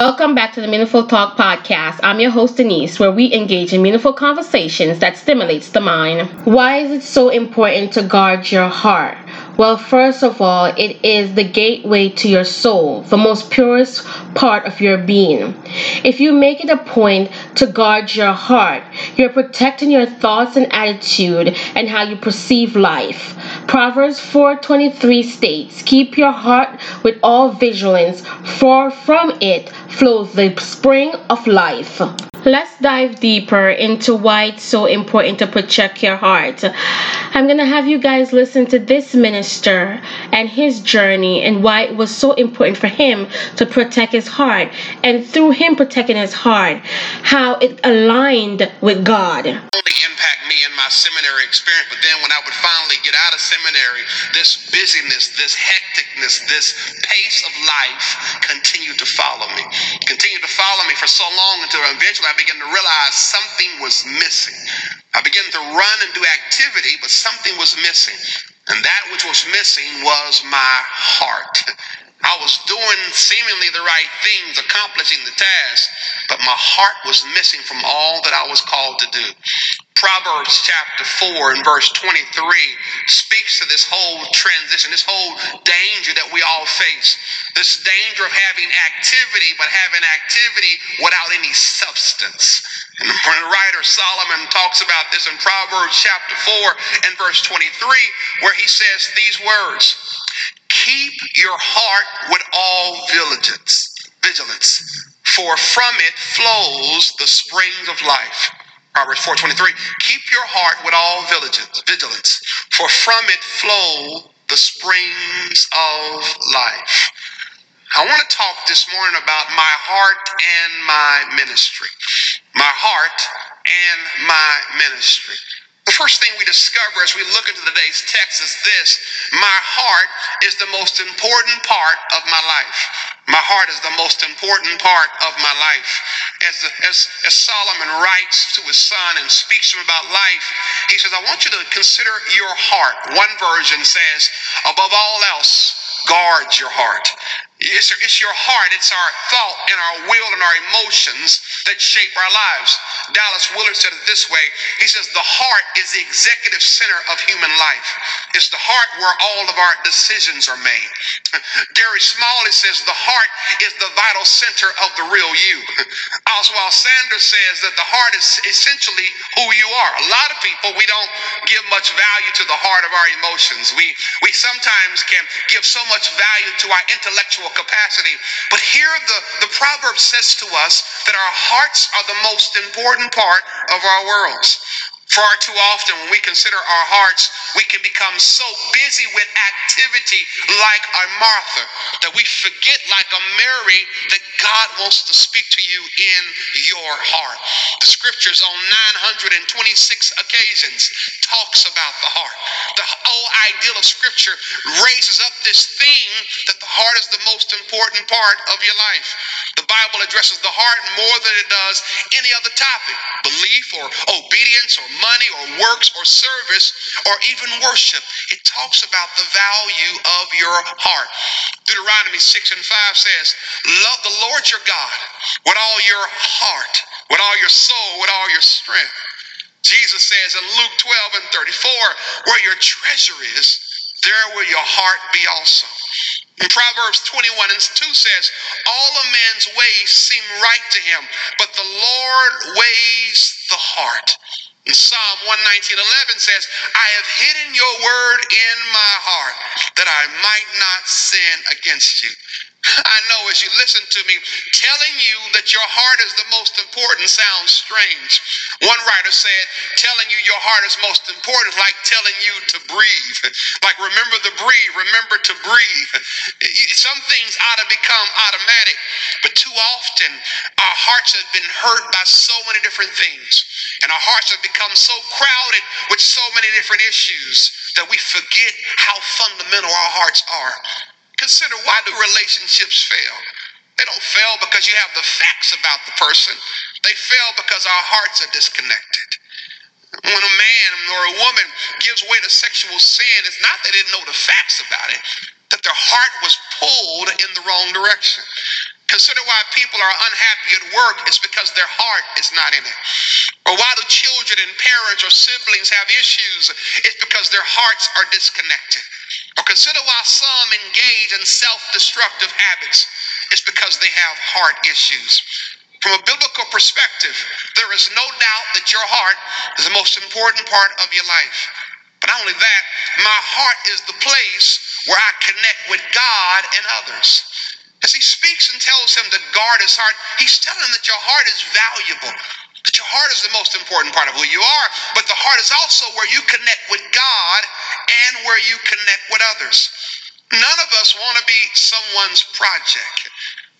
Welcome back to the Meaningful Talk podcast. I'm your host Denise, where we engage in meaningful conversations that stimulates the mind. Why is it so important to guard your heart? Well, first of all, it is the gateway to your soul, the most purest part of your being. If you make it a point to guard your heart, you're protecting your thoughts and attitude and how you perceive life. Proverbs 4:23 states, "Keep your heart with all vigilance, for from it flows the spring of life." Let's dive deeper into why it's so important to protect your heart. I'm going to have you guys listen to this minister and his journey and why it was so important for him to protect his heart. And through him protecting his heart, how it aligned with God. Me in my seminary experience, but then when I would finally get out of seminary, this busyness, this hecticness, this pace of life continued to follow me. Continued to follow me for so long until eventually I began to realize something was missing. I began to run and do activity, but something was missing. And that which was missing was my heart. I was doing seemingly the right things, accomplishing the task, but my heart was missing from all that I was called to do. Proverbs chapter 4 and verse 23 speaks to this whole transition, this whole danger that we all face. This danger of having activity, but having activity without any substance. And the writer Solomon talks about this in Proverbs chapter 4 and verse 23, where he says these words Keep your heart with all vigilance, vigilance, for from it flows the springs of life. Proverbs 4:23. Keep your heart with all vigilance, vigilance, for from it flow the springs of life. I want to talk this morning about my heart and my ministry. My heart and my ministry. The first thing we discover as we look into today's text is this my heart is the most important part of my life. My heart is the most important part of my life. As, as, as Solomon writes to his son and speaks to him about life, he says, I want you to consider your heart. One version says, above all else, guard your heart. It's, it's your heart, it's our thought and our will and our emotions that shape our lives. Dallas Willard said it this way He says, The heart is the executive center of human life. It's the heart where all of our decisions are made. Gary Smalley says, The heart is the vital center of the real you. Oswald Sanders says that the heart is essentially who you are. A lot of people, we don't give much value to the heart of our emotions. We, we sometimes can give so much value to our intellectual capacity. But here the, the proverb says to us that our hearts are the most important part of our worlds. Far too often, when we consider our hearts, we can become so busy with activity like a Martha that we forget, like a Mary, that God wants to speak to you in your heart. The scriptures on 926 occasions talks about the heart. The whole ideal of scripture raises up this theme that the heart is the most important part of your life. The Bible addresses the heart more than it does any other topic belief or obedience or money or works or service or even worship. It talks about the value of your heart. Deuteronomy 6 and 5 says, Love the Lord your God with all your heart, with all your soul, with all your strength. Jesus says in Luke 12 and 34, Where your treasure is, there will your heart be also. In Proverbs 21 and 2 says, All a man's ways seem right to him, but the Lord weighs the heart. In Psalm 119.11 says, I have hidden your word in my heart that I might not sin against you. I know as you listen to me, telling you that your heart is the most important sounds strange. One writer said, telling you your heart is most important like telling you to breathe. Like remember to breathe, remember to breathe. Some things ought to become automatic, but too often our hearts have been hurt by so many different things. And our hearts have become so crowded with so many different issues that we forget how fundamental our hearts are. Consider why do relationships fail? They don't fail because you have the facts about the person. They fail because our hearts are disconnected. When a man or a woman gives way to sexual sin, it's not they didn't know the facts about it, that their heart was pulled in the wrong direction. Consider why people are unhappy at work. It's because their heart is not in it. Or why do children and parents or siblings have issues? It's because their hearts are disconnected. Or consider why some engage in self destructive habits. It's because they have heart issues. From a biblical perspective, there is no doubt that your heart is the most important part of your life. But not only that, my heart is the place where I connect with God and others. As he speaks and tells him to guard his heart, he's telling him that your heart is valuable, that your heart is the most important part of who you are, but the heart is also where you connect with God and where you connect with others. None of us want to be someone's project.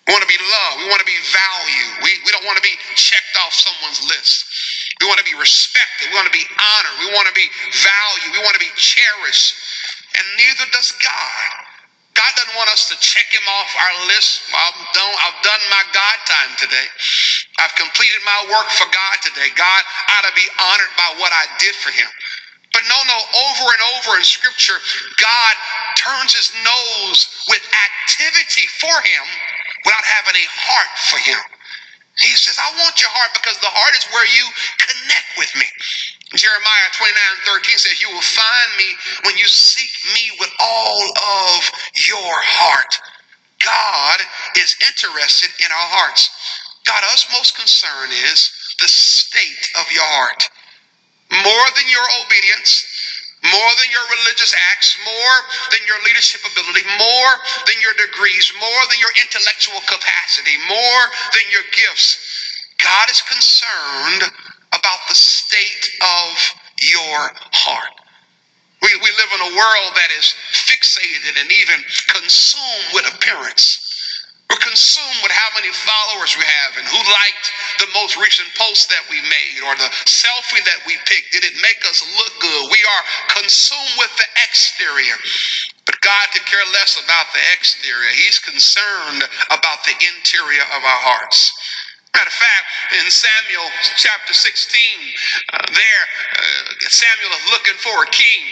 We want to be loved. We want to be valued. We, we don't want to be checked off someone's list. We want to be respected. We want to be honored. We want to be valued. We want to be cherished. And neither does God. God doesn't want us to check him off our list. I've done, I've done my God time today. I've completed my work for God today. God ought to be honored by what I did for him. But no, no, over and over in Scripture, God turns his nose with activity for him without having a heart for him. He says, I want your heart because the heart is where you connect with me. Jeremiah 29 13 says, You will find me when you seek me with all of your heart. God is interested in our hearts. God, us most concern is the state of your heart. More than your obedience, more than your religious acts, more than your leadership ability, more than your degrees, more than your intellectual capacity, more than your gifts. God is concerned about the state of your heart. We, we live in a world that is fixated and even consumed with appearance. We're consumed with how many followers we have and who liked the most recent post that we made or the selfie that we picked. Did it make us look good? We are consumed with the exterior. But God could care less about the exterior. He's concerned about the interior of our hearts. Matter of fact, in Samuel chapter 16, uh, there, uh, Samuel is looking for a king.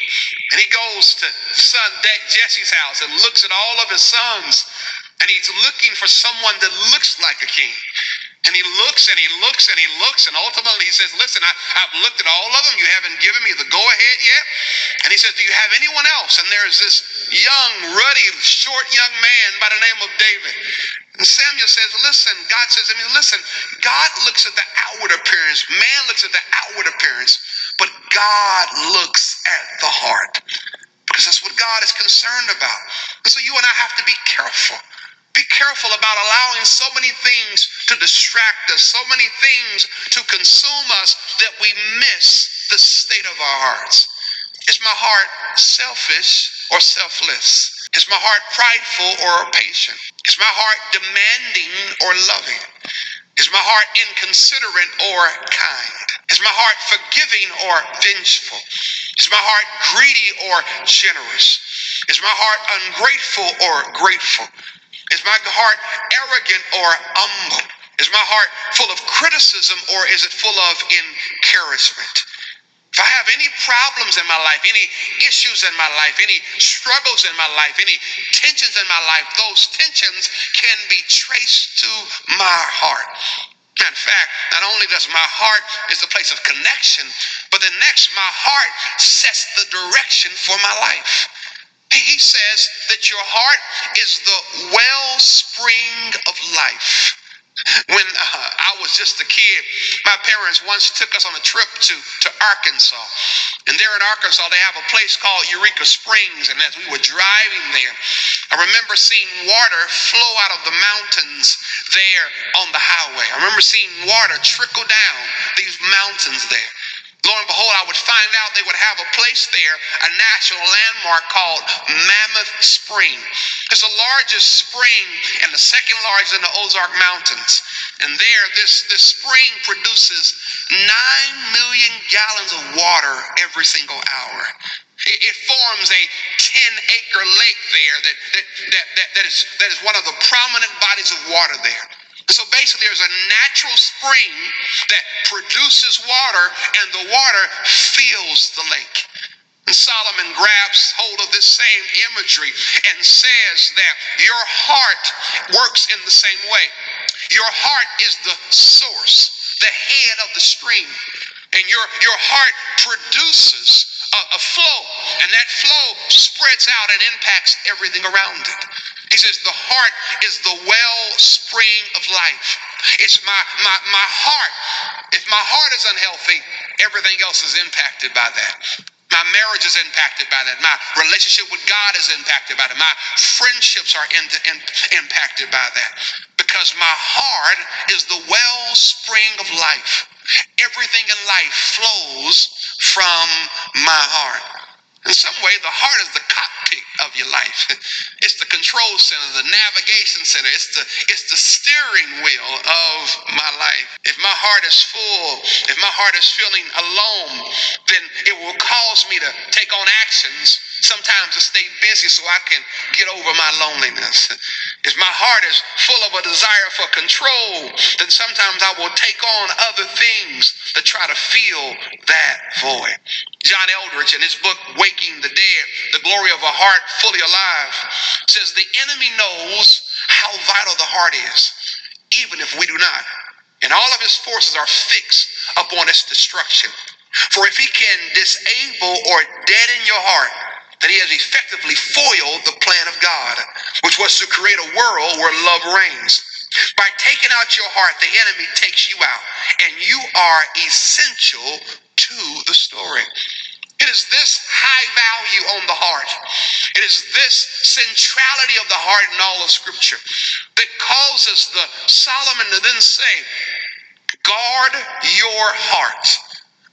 And he goes to son Jesse's house and looks at all of his sons. And he's looking for someone that looks like a king. And he looks and he looks and he looks, and ultimately he says, Listen, I, have looked at all of them. You haven't given me the go ahead yet. And he says, Do you have anyone else? And there's this young, ruddy, short young man by the name of David. And Samuel says, Listen, God says, I mean, listen, God looks at the outward appearance, man looks at the outward appearance, but God looks at the heart. Because that's what God is concerned about. And so you and I have to be careful be careful about allowing so many things to distract us, so many things to consume us that we miss the state of our hearts. Is my heart selfish or selfless? Is my heart prideful or patient? Is my heart demanding or loving? Is my heart inconsiderate or kind? Is my heart forgiving or vengeful? Is my heart greedy or generous? Is my heart ungrateful or grateful? Is my heart arrogant or humble? Is my heart full of criticism or is it full of encouragement? If I have any problems in my life, any issues in my life, any struggles in my life, any tensions in my life, those tensions can be traced to my heart. In fact, not only does my heart is the place of connection, but the next, my heart sets the direction for my life. He says that your heart is the wellspring of life. When uh, I was just a kid, my parents once took us on a trip to, to Arkansas. And there in Arkansas, they have a place called Eureka Springs. And as we were driving there, I remember seeing water flow out of the mountains there on the highway. I remember seeing water trickle down these mountains there. Lo and behold, I would find out they would have a place there, a national landmark called Mammoth Spring. It's the largest spring and the second largest in the Ozark Mountains. And there, this, this spring produces 9 million gallons of water every single hour. It, it forms a 10 acre lake there that, that, that, that, that, is, that is one of the prominent bodies of water there. So basically, there's a natural spring that produces water, and the water fills the lake. And Solomon grabs hold of this same imagery and says that your heart works in the same way. Your heart is the source, the head of the stream. And your, your heart produces a, a flow, and that flow spreads out and impacts everything around it. He says, The heart is the wellspring of life. It's my, my, my heart. If my heart is unhealthy, everything else is impacted by that. My marriage is impacted by that. My relationship with God is impacted by that. My friendships are in, in, impacted by that. Because my heart is the wellspring of life. Everything in life flows from my heart. In some way, the heart is the of your life. It's the control center, the navigation center. It's the it's the steering wheel of my life. If my heart is full, if my heart is feeling alone, then it will cause me to take on actions sometimes to stay busy so I can get over my loneliness. If my heart is full of a desire for control, then sometimes I will take on other things to try to fill that void. John Eldredge, in his book, Waking the Dead, The Glory of a Heart Fully Alive, says the enemy knows how vital the heart is, even if we do not. And all of his forces are fixed upon its destruction. For if he can disable or deaden your heart, then he has effectively foiled the plan of God, which was to create a world where love reigns. By taking out your heart, the enemy takes you out, and you are essential to the story. It is this high value on the heart. It is this centrality of the heart in all of Scripture that causes the Solomon to then say, guard your heart.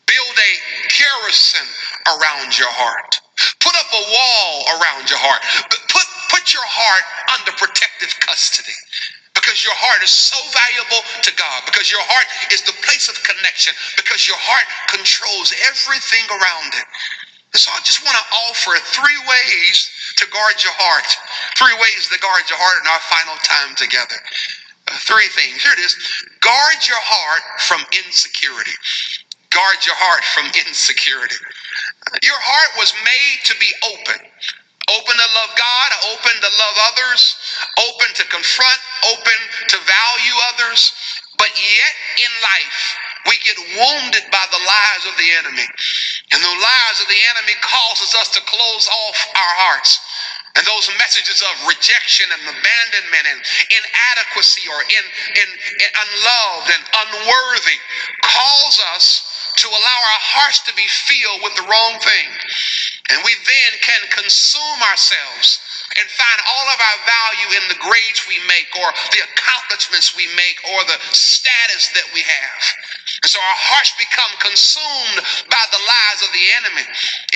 Build a garrison around your heart. Put up a wall around your heart. But Put, put your heart under protective custody because your heart is so valuable to God, because your heart is the place of connection, because your heart controls everything around it. So I just want to offer three ways to guard your heart. Three ways to guard your heart in our final time together. Uh, three things. Here it is. Guard your heart from insecurity. Guard your heart from insecurity. Your heart was made to be open open to love God, open to love others, open to confront, open to value others. But yet in life, we get wounded by the lies of the enemy. And the lies of the enemy causes us to close off our hearts. And those messages of rejection and abandonment and inadequacy or in, in, in unloved and unworthy cause us to allow our hearts to be filled with the wrong thing. And we then can consume ourselves and find all of our value in the grades we make or the accomplishments we make or the status that we have. And so our hearts become consumed by the lies of the enemy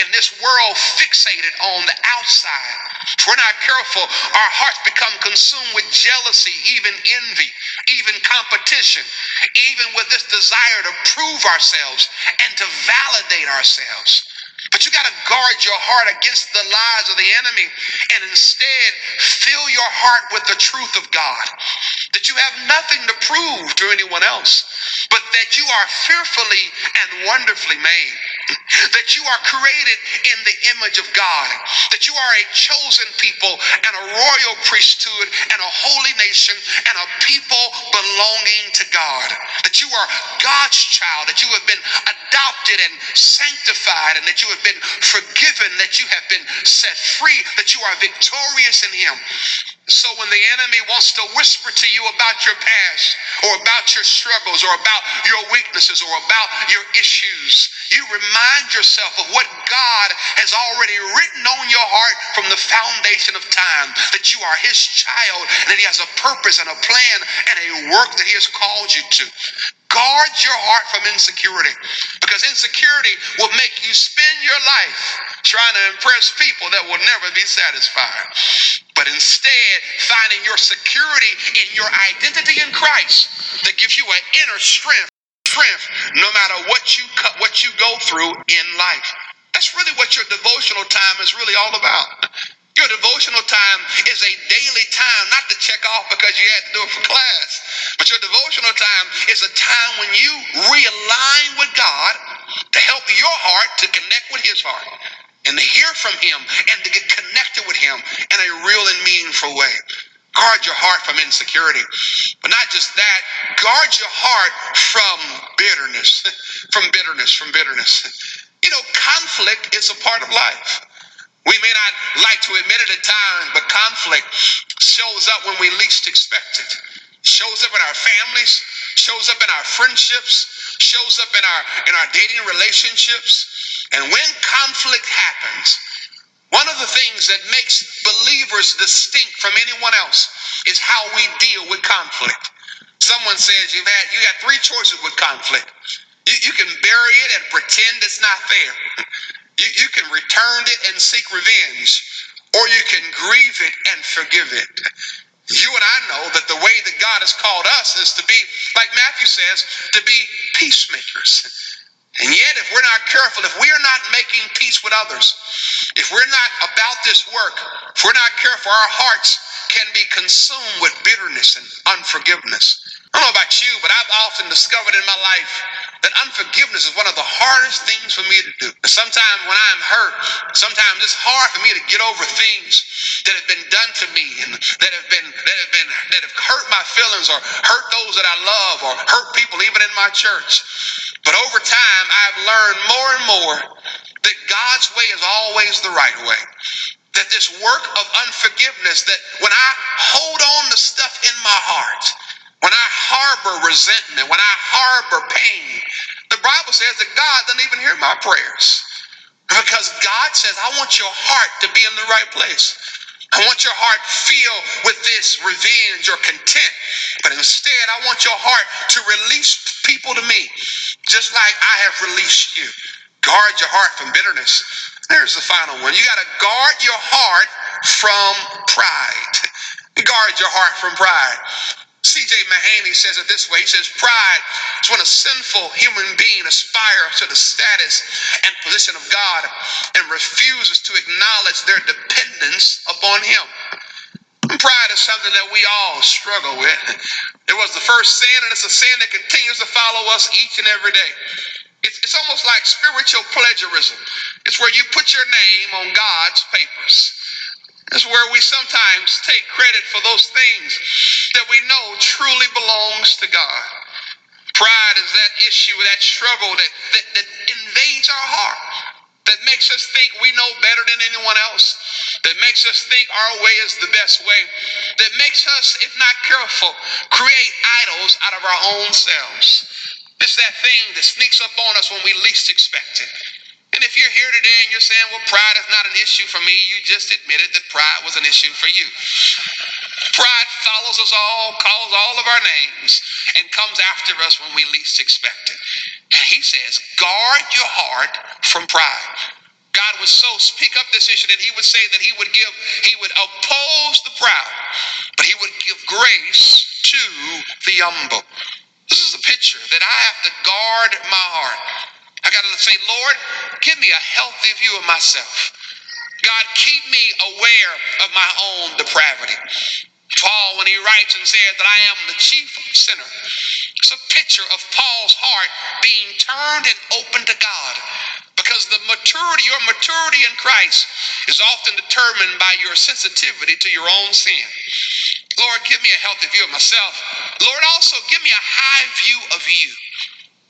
in this world fixated on the outside. If we're not careful, our hearts become consumed with jealousy, even envy, even competition, even with this desire to prove ourselves and to validate ourselves. But you got to guard your heart against the lies of the enemy and instead fill your heart with the truth of God. That you have nothing to prove to anyone else, but that you are fearfully and wonderfully made that you are created in the image of God, that you are a chosen people and a royal priesthood and a holy nation and a people belonging to God, that you are God's child, that you have been adopted and sanctified, and that you have been forgiven, that you have been set free, that you are victorious in Him. So when the enemy wants to whisper to you about your past or about your struggles or about your weaknesses or about your issues, you remind yourself of what God has already written on your heart from the foundation of time that you are his child and that he has a purpose and a plan and a work that he has called you to. Guard your heart from insecurity because insecurity will make you spend your life trying to impress people that will never be satisfied. But instead, finding your security in your identity in Christ that gives you an inner strength, strength no matter what you what you go through in life. That's really what your devotional time is really all about. Your devotional time is a daily time, not to check off because you had to do it for class, but your devotional time is a time when you realign with God to help your heart to connect with His heart. And to hear from Him and to get connected with Him in a real and meaningful way. Guard your heart from insecurity. But not just that, guard your heart from bitterness. from bitterness, from bitterness. You know, conflict is a part of life. We may not like to admit it at times, but conflict shows up when we least expect it. Shows up in our families, shows up in our friendships, shows up in our in our dating relationships. And when conflict happens, one of the things that makes believers distinct from anyone else is how we deal with conflict. Someone says you've had you got three choices with conflict. You, you can bury it and pretend it's not there. You, you can return it and seek revenge, or you can grieve it and forgive it. You and I know that the way that God has called us is to be, like Matthew says, to be peacemakers. And yet, if we're not careful, if we are not making peace with others, if we're not about this work, if we're not careful, our hearts can be consumed with bitterness and unforgiveness. I don't know about you, but I've often discovered in my life that unforgiveness is one of the hardest things for me to do. Sometimes when I'm hurt, sometimes it's hard for me to get over things that have been done to me and that have been that have been that have hurt my feelings or hurt those that I love or hurt people even in my church. But over time, I've learned more and more that God's way is always the right way that this work of unforgiveness, that when I hold on to stuff in my heart, when I harbor resentment, when I harbor pain, the Bible says that God doesn't even hear my prayers. Because God says, I want your heart to be in the right place. I want your heart filled with this revenge or content. But instead, I want your heart to release people to me, just like I have released you. Guard your heart from bitterness. There's the final one. You got to guard your heart from pride. Guard your heart from pride. C.J. Mahaney says it this way. He says, Pride is when a sinful human being aspires to the status and position of God and refuses to acknowledge their dependence upon Him. Pride is something that we all struggle with. It was the first sin, and it's a sin that continues to follow us each and every day. It's, it's almost like spiritual plagiarism. It's where you put your name on God's papers. It's where we sometimes take credit for those things that we know truly belongs to God. Pride is that issue, that struggle that, that, that invades our heart, that makes us think we know better than anyone else, that makes us think our way is the best way, that makes us, if not careful, create idols out of our own selves. It's that thing that sneaks up on us when we least expect it. And if you're here today and you're saying, well, pride is not an issue for me, you just admitted that pride was an issue for you. Pride follows us all, calls all of our names, and comes after us when we least expect it. And he says, guard your heart from pride. Would so speak up this issue that he would say that he would give, he would oppose the proud, but he would give grace to the humble. This is a picture that I have to guard my heart. I got to say, Lord, give me a healthy view of myself. God, keep me aware of my own depravity. Paul, when he writes and says that I am the chief sinner, it's a picture of Paul's heart being turned and open to God. Because the maturity, your maturity in Christ is often determined by your sensitivity to your own sin. Lord, give me a healthy view of myself. Lord, also give me a high view of you.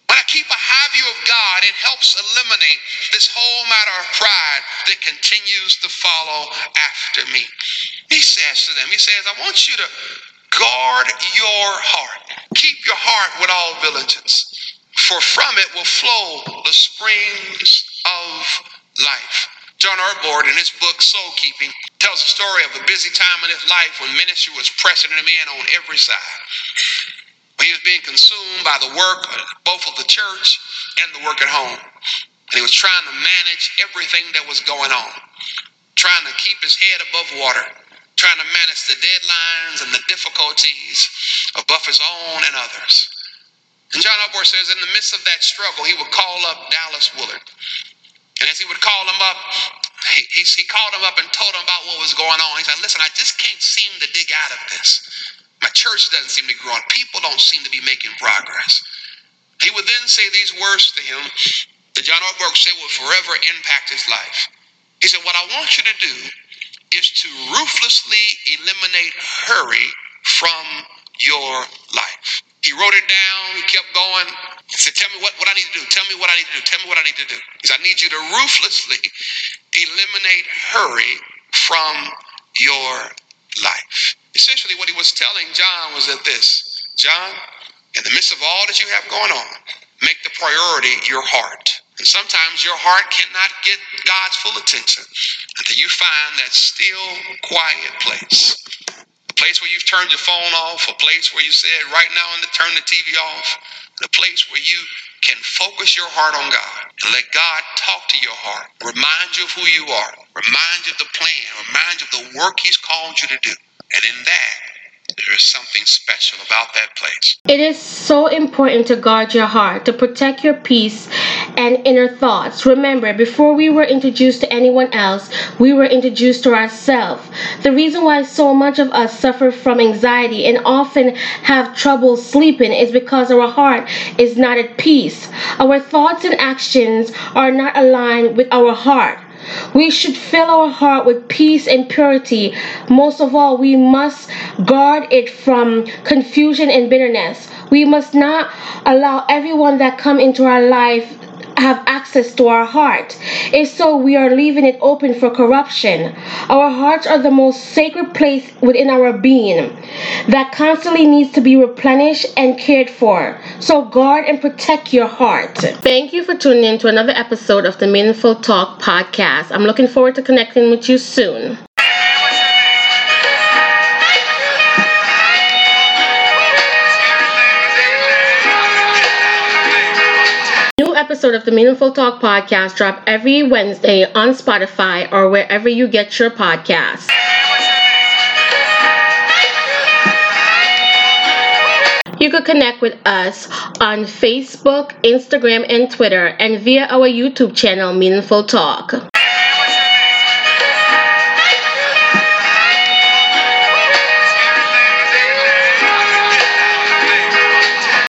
When I keep a high view of God, it helps eliminate this whole matter of pride that continues to follow after me. He says to them, He says, I want you to guard your heart. Keep your heart with all diligence, for from it will flow the springs of life. John Ortberg, in his book Soul Keeping, tells the story of a busy time in his life when ministry was pressing him in on every side. He was being consumed by the work, both of the church and the work at home. And he was trying to manage everything that was going on, trying to keep his head above water, trying to manage the deadlines and the difficulties of Buffett's own and others. And John Ortberg says, in the midst of that struggle, he would call up Dallas Willard. And as he would call him up, he, he, he called him up and told him about what was going on. He said, Listen, I just can't seem to dig out of this. My church doesn't seem to grow. People don't seem to be making progress. He would then say these words to him that John Ortberg said will forever impact his life. He said, What I want you to do is to ruthlessly eliminate hurry from your life. He wrote it down, he kept going. He said, Tell me what, what I need to do. Tell me what I need to do. Tell me what I need to do. He said, I need you to ruthlessly eliminate hurry from your life. Essentially, what he was telling John was that this John, in the midst of all that you have going on, make the priority your heart. And sometimes your heart cannot get God's full attention until you find that still, quiet place. Place where you've turned your phone off, a place where you said, right now, and to turn the TV off, a place where you can focus your heart on God and let God talk to your heart, remind you of who you are, remind you of the plan, remind you of the work He's called you to do. And in that, there is something special about that place. It is so important to guard your heart, to protect your peace and inner thoughts. Remember, before we were introduced to anyone else, we were introduced to ourselves. The reason why so much of us suffer from anxiety and often have trouble sleeping is because our heart is not at peace. Our thoughts and actions are not aligned with our heart. We should fill our heart with peace and purity. Most of all, we must guard it from confusion and bitterness. We must not allow everyone that come into our life have access to our heart. If so, we are leaving it open for corruption. Our hearts are the most sacred place within our being that constantly needs to be replenished and cared for. So guard and protect your heart. Thank you for tuning in to another episode of the Meaningful Talk podcast. I'm looking forward to connecting with you soon. Episode of the Meaningful Talk podcast drop every Wednesday on Spotify or wherever you get your podcasts. You could connect with us on Facebook, Instagram, and Twitter, and via our YouTube channel, Meaningful Talk.